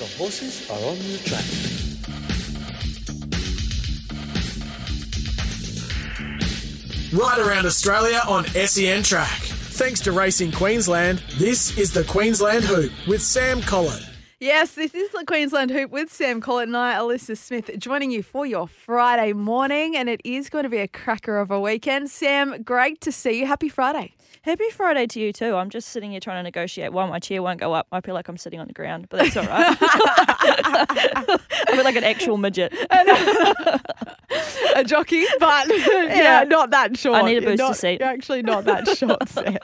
The horses are on the track. Right around Australia on SEN Track. Thanks to Racing Queensland, this is the Queensland Hoop with Sam Collett. Yes, this is the Queensland Hoop with Sam Collett and I, Alyssa Smith, joining you for your Friday morning, and it is going to be a cracker of a weekend. Sam, great to see you. Happy Friday. Happy Friday to you too. I'm just sitting here trying to negotiate why my chair won't go up. I feel like I'm sitting on the ground, but that's all right. I feel like an actual midget. a jockey, but yeah, not that short. I need a booster not- seat. You're actually not that short, Sam.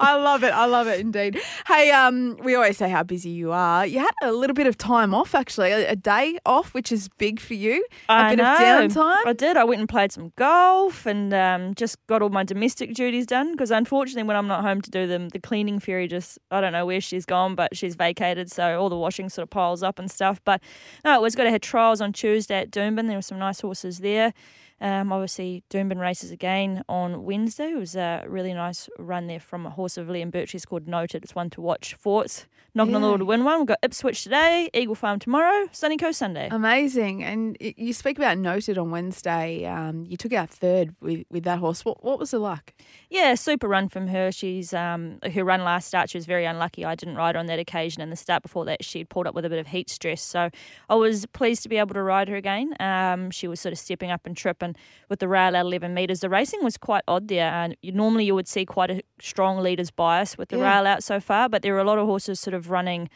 I love it. I love it indeed. Hey, um, we always say how busy you are. You had a little bit of time off, actually, a, a day off, which is big for you. A I bit know. of downtime. I did. I went and played some golf and um, just got all my domestic duties done because unfortunately, when I'm not home to do them, the cleaning fairy just, I don't know where she's gone, but she's vacated. So all the washing sort of piles up and stuff. But no, it was good. I had trials on Tuesday at Doomben. There were some nice horses there. Um, obviously, Doomben races again on Wednesday. It was a really nice run there from a horse of Liam Birchley's called Noted. It's one to watch. Forts knocking on the Yeah. door to win one. We've got Ipswich today, Eagle Farm tomorrow, Sunny Coast Sunday. Amazing. And you speak about noted on Wednesday. Um, you took out third with, with that horse. What, what was the luck? Yeah, super run from her. She's um her run last start. She was very unlucky. I didn't ride her on that occasion, and the start before that, she'd pulled up with a bit of heat stress. So I was pleased to be able to ride her again. Um, she was sort of stepping up and tripping with the rail at 11 metres. The racing was quite odd there. And you, normally you would see quite a strong leader's bias with the Yeah. rail out so far, but there were a lot of horses sort of running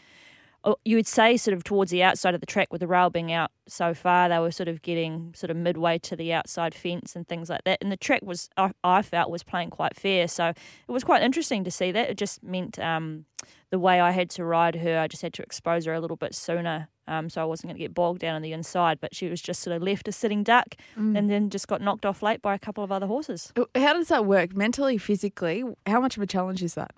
oh, you would say sort of towards the outside of the track with the rail being out so far, they were sort of getting sort of midway to the outside fence and things like that. And the track was, I, I felt, was playing quite fair. So it was quite interesting to see that. It just meant um, the way I had to ride her, I just had to expose her a little bit sooner. Um, so I wasn't going to get bogged down on the inside, but she was just sort of left a sitting duck and then just got knocked off late by a couple of other horses. How does that work mentally, physically? How much of a challenge is that?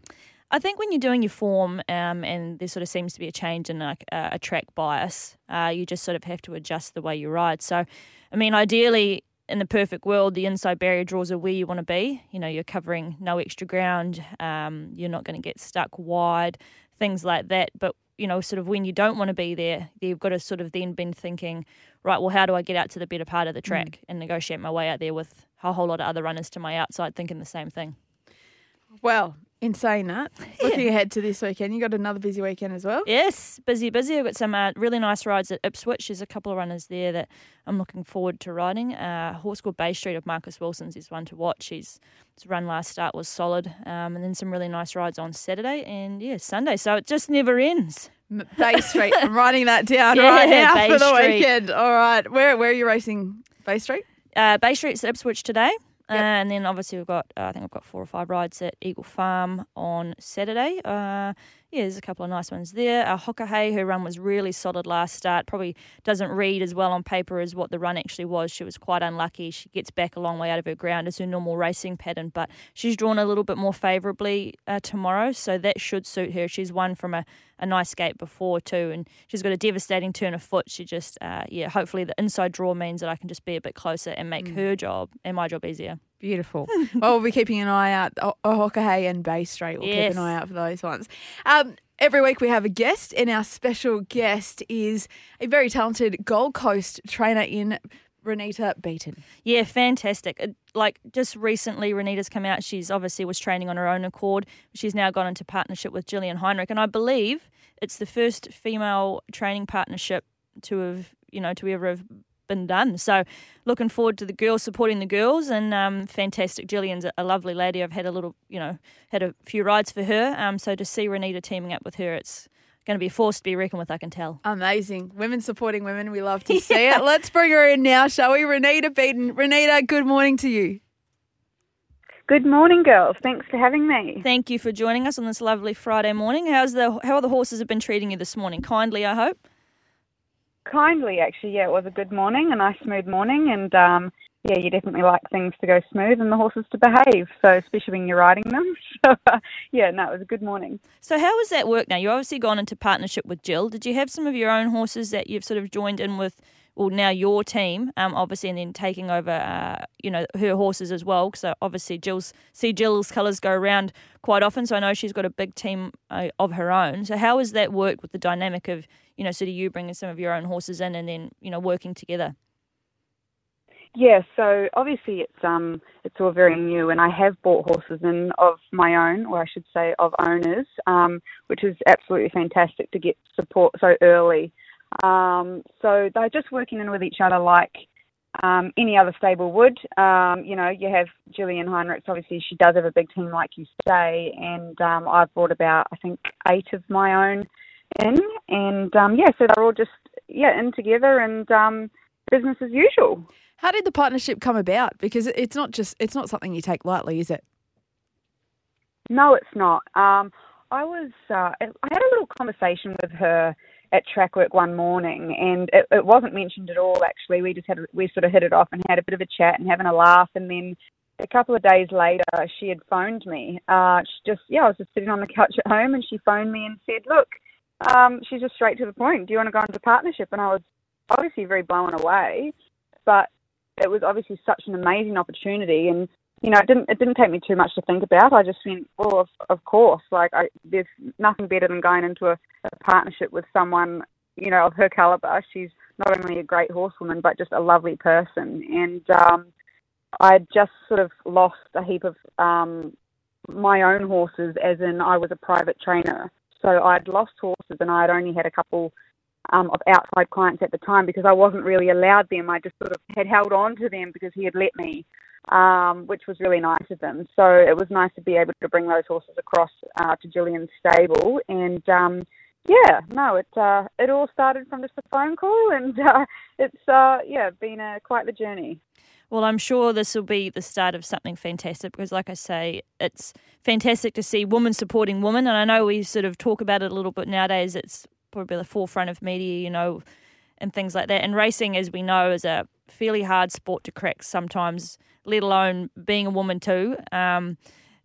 I think when you're doing your form um, and there sort of seems to be a change in like a, a track bias, uh, you just sort of have to adjust the way you ride. So, I mean, ideally, in the perfect world, the inside barrier draws are where you want to be. You know, you're covering no extra ground. Um, you're not going to get stuck wide, things like that. But you know, sort of when you don't want to be there, you've got to sort of then been thinking, right, well, how do I get out to the better part of the mm. track and negotiate my way out there with a whole lot of other runners to my outside thinking the same thing. Well, in saying that, looking ahead to this weekend, you got another busy weekend as well. Yes, busy, busy. I've got some uh, really nice rides at Ipswich. There's a couple of runners there that I'm looking forward to riding. Uh, a horse called Bay Street of Marcus Wilson's is one to watch. He's his run last start was solid, um, and then some really nice rides on Saturday and yeah Sunday. So it just never ends. Bay Street. I'm writing that down Yeah, right now Bay for the Street. weekend. All right. Where where are you racing? Bay Street? Uh, Bay Street's at Ipswich today. Yep. Uh, and then obviously we've got, uh, I think I've got four or five rides at Eagle Farm on Saturday. Uh, yeah, there's a couple of nice ones there. Uh, Hokahay, her run was really solid last start. Probably doesn't read as well on paper as what the run actually was. She was quite unlucky. She gets back a long way out of her ground as her normal racing pattern, but she's drawn a little bit more favourably uh, tomorrow, so that should suit her. She's won from a, a nice gate before too, and she's got a devastating turn of foot. She just, uh, yeah, hopefully the inside draw means that I can just be a bit closer and make her job and my job easier. Beautiful. well, we'll be keeping an eye out. O- Ohokahay and Bay Street. We'll keep an eye out for those ones. Um, every week we have a guest, and our special guest is a very talented Gold Coast trainer in Renita Beaton. Yeah, fantastic. Uh, Like just recently, Renita's come out. She's obviously was training on her own accord. She's now gone into partnership with Gillian Heinrich, and I believe it's the first female training partnership to have, you know, to ever have been done. So, looking forward to the girls supporting the girls, and um, fantastic. Gillian's a, a lovely lady. I've had a little, you know, had a few rides for her. Um, so to see Renita teaming up with her, it's going to be a force to be reckoned with. I can tell. Amazing. Women supporting women. We love to see it. Let's bring her in now, shall we? Renita Beaton. Renita, good morning to you. Good morning, girls. Thanks for having me. Thank you for joining us on this lovely Friday morning. How's the how are the horses have been treating you this morning? Kindly, I hope. Kindly, actually, yeah, it was a good morning, a nice smooth morning, and um, yeah, you definitely like things to go smooth and the horses to behave. So, especially when you're riding them. So, uh, yeah, no, it was a good morning. So, how was that work now? You obviously gone into partnership with Jill. Did you have some of your own horses that you've sort of joined in with? Well, now your team, um, obviously, and then taking over, uh, you know, her horses as well. So obviously, Jill's see Jill's colours go around quite often. So I know she's got a big team uh, of her own. So how has that worked with the dynamic of, you know, sort of you bringing some of your own horses in and then you know working together? Yeah, so obviously it's um it's all very new, and I have bought horses in of my own, or I should say of owners, um, which is absolutely fantastic to get support so early. Um, so they're just working in with each other like um, any other stable would. Um, you know, you have Gillian Heinrichs, obviously she does have a big team like you say, and um, I've brought about I think eight of my own in, and um, yeah, so they're all just yeah in together and um, business as usual. How did the partnership come about? Because it's not just it's not something you take lightly, is it? No, it's not. Um, I was uh, I had a little conversation with her at track work one morning, and it, it wasn't mentioned at all. Actually, we just had we sort of hit it off and had a bit of a chat and having a laugh, and then a couple of days later, she had phoned me. Uh, she just yeah, I was just sitting on the couch at home, and she phoned me and said, "Look, um, she's just straight to the point. Do you want to go into partnership?" And I was obviously very blown away, but it was obviously such an amazing opportunity and you know, it didn't it didn't take me too much to think about. I just went, well, of, of course. Like, I, there's nothing better than going into a, a partnership with someone, you know, of her caliber. She's not only a great horsewoman, but just a lovely person. And um, I just sort of lost a heap of um, my own horses, as in I was a private trainer. So I'd lost horses, and I'd only had a couple um, of outside clients at the time because I wasn't really allowed them. I just sort of had held on to them because he had let me, um, which was really nice of them. So it was nice to be able to bring those horses across uh, to Gillian's stable. And um, yeah, no, it uh, it all started from just a phone call, and uh, it's uh, yeah been a, quite the journey. Well, I'm sure this will be the start of something fantastic because, like I say, it's fantastic to see women supporting women. And I know we sort of talk about it a little bit nowadays. It's probably the forefront of media, you know, and things like that. And racing, as we know, is a fairly hard sport to crack sometimes, let alone being a woman too. Um,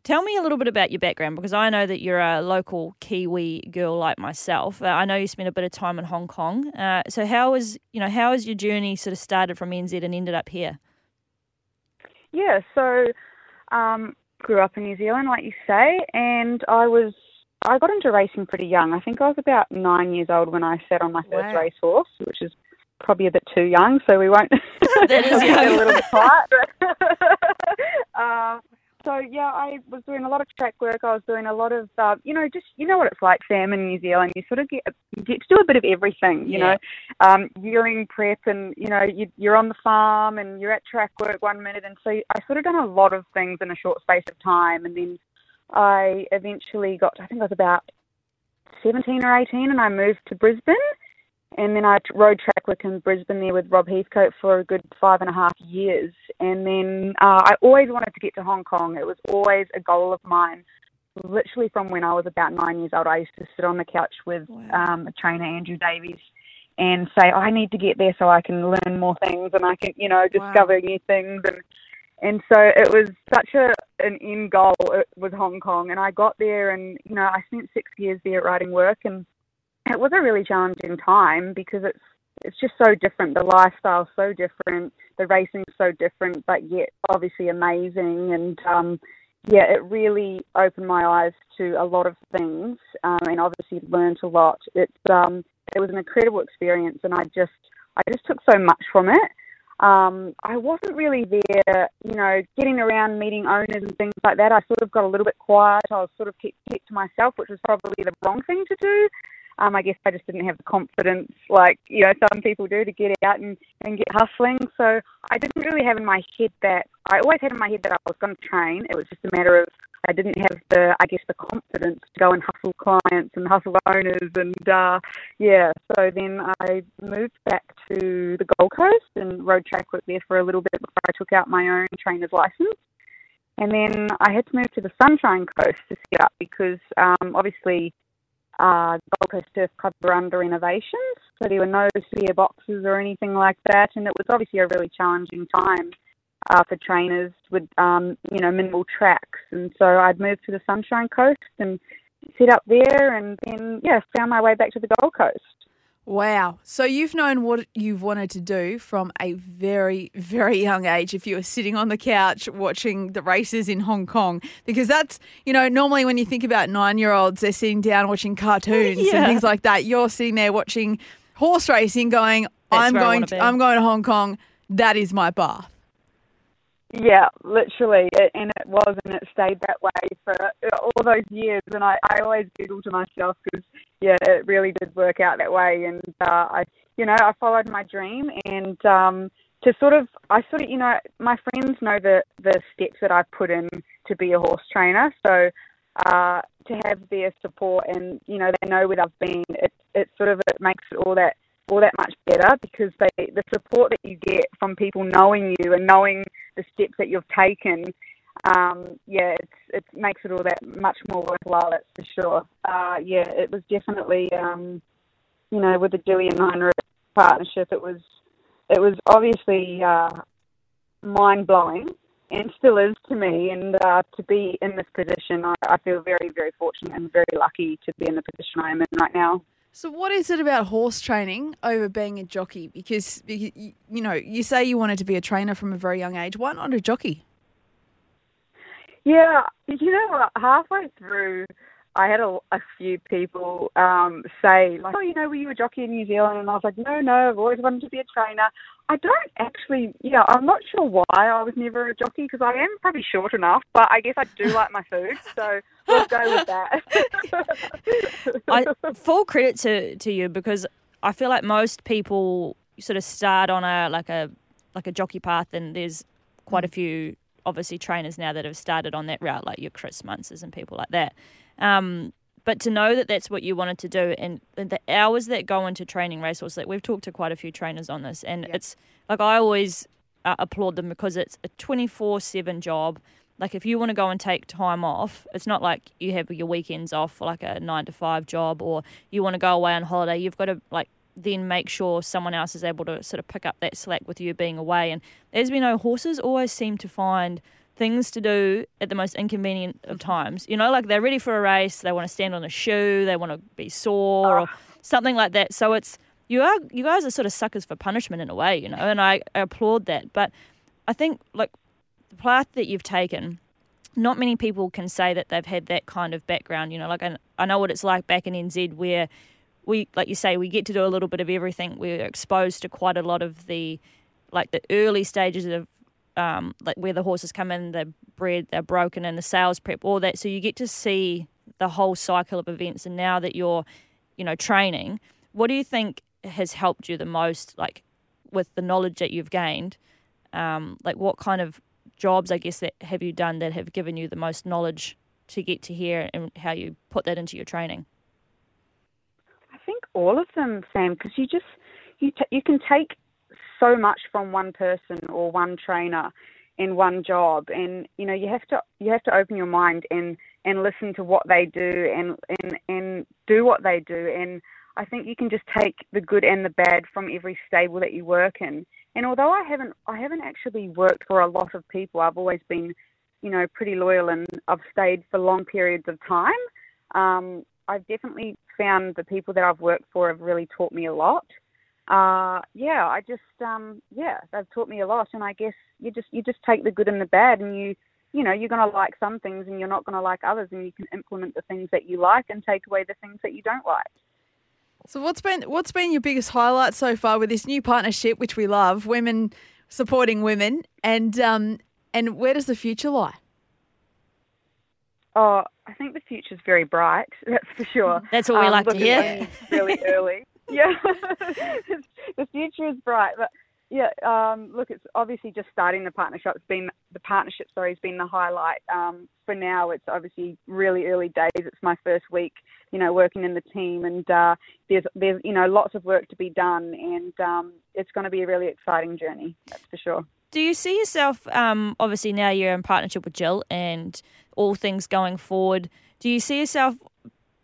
tell me a little bit about your background because I know that you're a local Kiwi girl like myself. Uh, I know you spent a bit of time in Hong Kong. Uh, so how is you know how has your journey sort of started from NZ and ended up here? Yeah, so um, grew up in New Zealand, like you say, and I was I got into racing pretty young. I think I was about nine years old when I sat on my first Wow. racehorse, which is probably a bit too young, so we won't That is get a little bit quiet. um, so yeah, I was doing a lot of track work. I was doing a lot of, uh, you know, just you know what it's like, Sam, in New Zealand. You sort of get you get to do a bit of everything. You Yeah. know, um, yearling prep, and you know, you, you're on the farm and you're at track work one minute, and so I sort of done a lot of things in a short space of time, and then I eventually got. I think I was about 17 or 18, and I moved to Brisbane. And then I rode track work in Brisbane there with Rob Heathcote for a good five and a half years. And then uh, I always wanted to get to Hong Kong. It was always a goal of mine. Literally from when I was about nine years old, I used to sit on the couch with Wow. um, a trainer, Andrew Davies, and say, I need to get there so I can learn more things and I can, you know, Wow. discover new things. And and so it was such a an end goal with Hong Kong, and I got there, and you know, I spent six years there writing work, and it was a really challenging time because it's it's just so different. The lifestyle's so different, the racing's so different, but yet obviously amazing, and um, yeah, it really opened my eyes to a lot of things, um, and obviously learned a lot. It's um, it was an incredible experience, and I just I just took so much from it um, I wasn't really there, you know, getting around meeting owners and things like that. I sort of got a little bit quiet. I was sort of kept, kept to myself, which was probably the wrong thing to do. Um, I guess I just didn't have the confidence, like you know, some people do, to get out and, and get hustling. So I didn't really have in my head that I always had in my head that I was going to train. It was just a matter of I didn't have the, I guess, the confidence to go and hustle clients and hustle owners, and uh, yeah. So then I moved back to the Gold Coast and rode track work there for a little bit before I took out my own trainer's license. And then I had to move to the Sunshine Coast to set up because um, obviously uh, Gold Coast Turf Club were under renovations, so there were no spare boxes or anything like that, and it was obviously a really challenging time uh, for trainers with um, you know minimal tracks, and so I'd moved to the Sunshine Coast and set up there, and then yeah, found my way back to the Gold Coast. Wow. So you've known what you've wanted to do from a very, very young age if you were sitting on the couch watching the races in Hong Kong. Because that's, you know, normally when you think about nine year olds, they're sitting down watching cartoons Yeah. and things like that. You're sitting there watching horse racing going, That's I'm going wanna. I'm going to Hong Kong. That is my bath. Yeah, literally, it, and it was, and it stayed that way for all those years. And I, I always giggle to myself because, yeah, it really did work out that way. And uh, I, you know, I followed my dream, and um, to sort of, I sort of, you know, my friends know the the steps that I put in to be a horse trainer. So uh, to have their support, and you know, they know where I've been. It it sort of it makes it all that all that much better because they the support that you get from people knowing you and knowing the steps that you've taken, um, yeah, it makes it all that much more worthwhile. That's for sure. Uh, yeah, it was definitely, um, you know, with the Dewey and Heinrich partnership, it was it was obviously uh, mind blowing and still is to me. And uh, to be in this position, I, I feel very, very fortunate and very lucky to be in the position I am in right now. So, what is it about horse training over being a jockey? Because, you know, you say you wanted to be a trainer from a very young age. Why not a jockey? Yeah, you know? Halfway through, I had a, a few people um, say, like, oh, you know, were you a jockey in New Zealand? And I was like, no, no, I've always wanted to be a trainer. I don't actually, yeah, I'm not sure why I was never a jockey because I am probably short enough, but I guess I do like my food, so we'll go with that. I, full credit to, to you because I feel like most people sort of start on a like a like a jockey path, and there's quite a few obviously trainers now that have started on that route, like your Chris Munces and people like that. Um, but to know that that's what you wanted to do, and the hours that go into training racehorse, like we've talked to quite a few trainers on this, and it's like I always uh, applaud them because it's a twenty four seven job. Like if you want to go and take time off, it's not like you have your weekends off for like a nine to five job, or you want to go away on holiday. You've got to like then make sure someone else is able to sort of pick up that slack with you being away. And as we know, horses always seem to find things to do at the most inconvenient of times. You know, like they're ready for a race, they want to stand on a shoe, they want to be sore or ah. something like that. So it's you are you guys are sort of suckers for punishment in a way, you know, and I, I applaud that. But I think like the path that you've taken, not many people can say that they've had that kind of background. You know, like I, I know what it's like back in NZ where we, like you say, we get to do a little bit of everything. We're exposed to quite a lot of the, like the early stages of, um, like where the horses come in, they're bred, they're broken, and the sales prep, all that. So you get to see the whole cycle of events. And now that you're, you know, training, what do you think has helped you the most, like with the knowledge that you've gained? Um, like what kind of jobs, I guess, that have you done that have given you the most knowledge to get to here and how you put that into your training? I think all of them, Sam, because you just you t- you can take so much from one person or one trainer in one job, and you know you have to you have to open your mind and and listen to what they do and and and do what they do, and I think you can just take the good and the bad from every stable that you work in. And although I haven't I haven't actually worked for a lot of people, I've always been you know pretty loyal and I've stayed for long periods of time. Um, I've definitely found the people that I've worked for have really taught me a lot. Uh, yeah, I just um, yeah, they've taught me a lot, and I guess you just you just take the good and the bad, and you you know you're going to like some things, and you're not going to like others, and you can implement the things that you like and take away the things that you don't like. So what's been what's been your biggest highlight so far with this new partnership, which we love, women supporting women, and um, and where does the future lie? Oh, I think the future's very bright. That's for sure. That's what we Um, like to hear. Really early. Yeah, the future is bright, but yeah. Um, look, it's obviously just starting the partnership. It's been the partnership. Sorry, has been the highlight. Um, for now, it's obviously really early days. It's my first week, you know, working in the team, and uh, there's there's you know lots of work to be done, and um, it's going to be a really exciting journey. That's for sure. Do you see yourself, um, obviously now you're in partnership with Jill and all things going forward, do you see yourself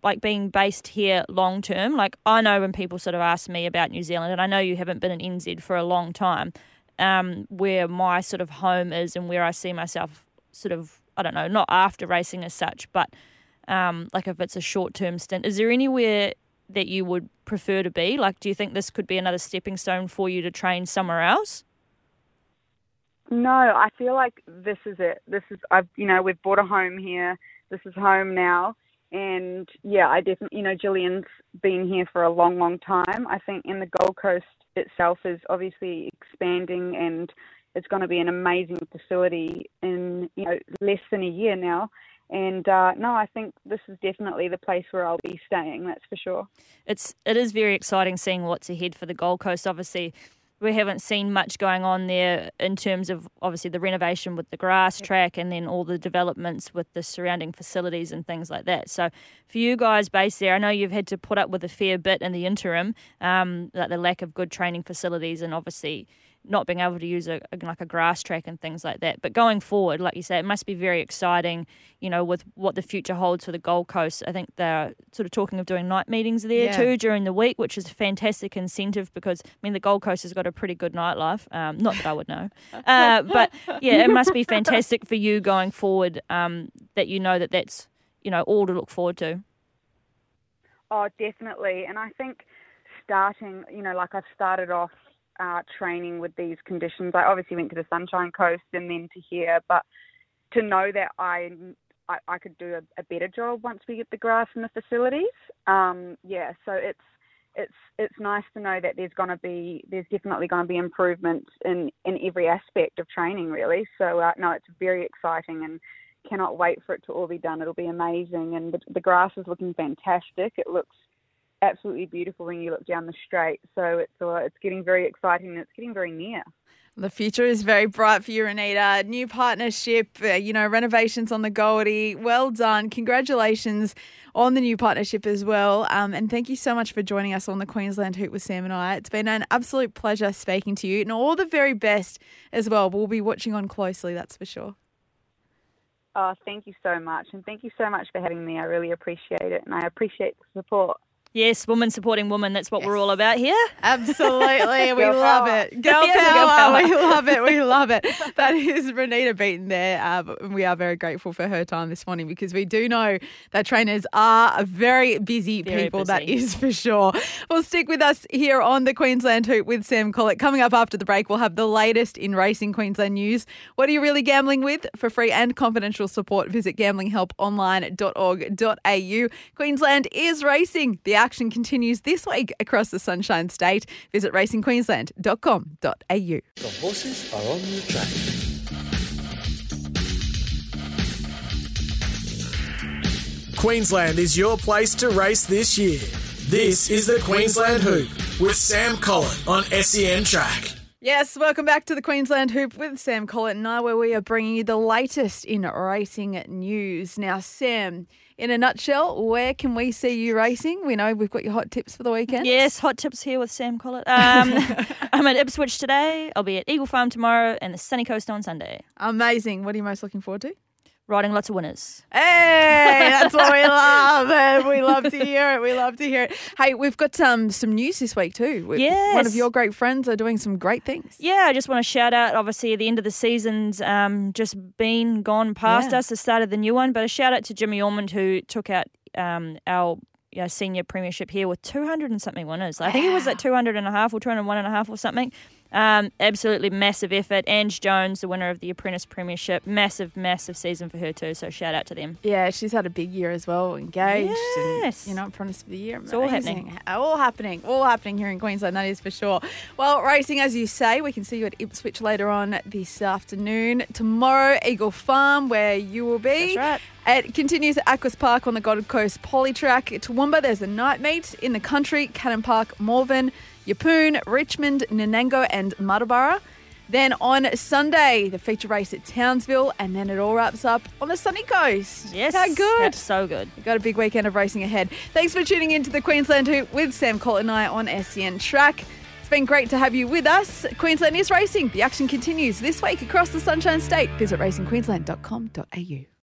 like being based here long term? Like I know when people sort of ask me about New Zealand, and I know you haven't been in NZ for a long time, um, where my sort of home is and where I see myself sort of, I don't know, not after racing as such, but um, like if it's a short term stint, is there anywhere that you would prefer to be? Like, do you think this could be another stepping stone for you to train somewhere else? No, I feel like this is it. This is I've you know we've bought a home here. This is home now, and yeah, I definitely you know Gillian's been here for a long, long time. I think in the Gold Coast itself is obviously expanding, and it's going to be an amazing facility in you know less than a year now. And uh, no, I think this is definitely the place where I'll be staying. That's for sure. It's it is very exciting seeing what's ahead for the Gold Coast. Obviously, we haven't seen much going on there in terms of obviously the renovation with the grass track and then all the developments with the surrounding facilities and things like that. So for you guys based there, I know you've had to put up with a fair bit in the interim, um, like the lack of good training facilities and obviously not being able to use a, like a grass track and things like that. But going forward, like you say, it must be very exciting, you know, with what the future holds for the Gold Coast. I think they're sort of talking of doing night meetings there Yeah. too during the week, which is a fantastic incentive because I mean the Gold Coast has got a pretty good nightlife. Um, not that I would know, uh, but yeah, it must be fantastic for you going forward. Um, that you know that that's you know all to look forward to. Oh, definitely. And I think starting, you know, like I've started off uh, training with these conditions. I obviously went to the Sunshine Coast and then to here, but to know that I I, I could do a, a better job once we get the grass in the facilities. Um, yeah, so it's it's it's nice to know that there's going to be there's definitely going to be improvements in in every aspect of training really. So uh, no, it's very exciting and cannot wait for it to all be done. It'll be amazing, and the, the grass is looking fantastic. It looks absolutely beautiful when you look down the straight. So it's uh, it's getting very exciting and it's getting very near. The future is very bright for you, Renita. New partnership, uh, you know, renovations on the Goldie. Well done. Congratulations on the new partnership as well. Um, and thank you so much for joining us on the Queensland Hoop with Sam and I. It's been an absolute pleasure speaking to you and all the very best as well. We'll be watching on closely, that's for sure. Oh, thank you so much, and thank you so much for having me. I really appreciate it, and I appreciate the support. Yes, woman supporting woman. That's what we're all about here. Absolutely. we Girl love power. it. Girl Yeah, power. girl power. We love it. We love it. That is Renita Beaton there. Uh, we are very grateful for her time this morning because we do know that trainers are very busy Very people. That busy. is for sure. Well, stick with us here on the Queensland Hoop with Sam Collett. Coming up after the break, we'll have the latest in racing Queensland news. What are you really gambling with? For free and confidential support, visit gamblinghelponline.org.au. Queensland is racing. The action continues this week across the Sunshine State. Visit racingqueensland.com.au. The horses are on the track. Queensland is your place to race this year. This is the Queensland Hoop with Sam Collett on SEN Track. Yes, welcome back to the Queensland Hoop with Sam Collett and I, where we are bringing you the latest in racing news. Now, Sam, in a nutshell, where can we see you racing? We know we've got your hot tips for the weekend. Yes, hot tips here with Sam Collett. Um, I'm at Ipswich today. I'll be at Eagle Farm tomorrow and the Sunny Coast on Sunday. Amazing. What are you most looking forward to? Riding lots of winners. Hey, that's what we love. We love to hear it. We love to hear it. Hey, we've got um, some news this week too. We- One of your great friends are doing some great things. Yeah, I just want to shout out. Obviously, at the end of the season's um, just been gone past Yeah. us, the start of the new one. But a shout out to Jimmy Orman who took out um, our you know, senior premiership here with 200 and something winners. I think it was like 200 and a half or 201 and a half or something. Um, absolutely massive effort. Ange Jones, the winner of the Apprentice Premiership, massive, massive season for her too. So shout out to them. Yeah, she's had a big year as well, engaged. Yes. And, you know, apprentice of the year. It's all happening. All happening. All happening here in Queensland, that is for sure. Well, racing, as you say, we can see you at Ipswich later on this afternoon. Tomorrow, Eagle Farm, where you will be. That's right. It continues at Aquis Park on the Gold Coast Polytrack. At Toowoomba, there's a night meet in the country, Cannon Park, Morven, Yeppoon, Richmond, Nanango, and Muttaburra. Then on Sunday, the feature race at Townsville, and then it all wraps up on the sunny coast. Yes. How good. That's so good. We've got a big weekend of racing ahead. Thanks for tuning in to the Queensland Hoop with Sam Collett and I on SEN Track. It's been great to have you with us. Queensland is racing. The action continues this week across the Sunshine State. Visit racingqueensland.com.au.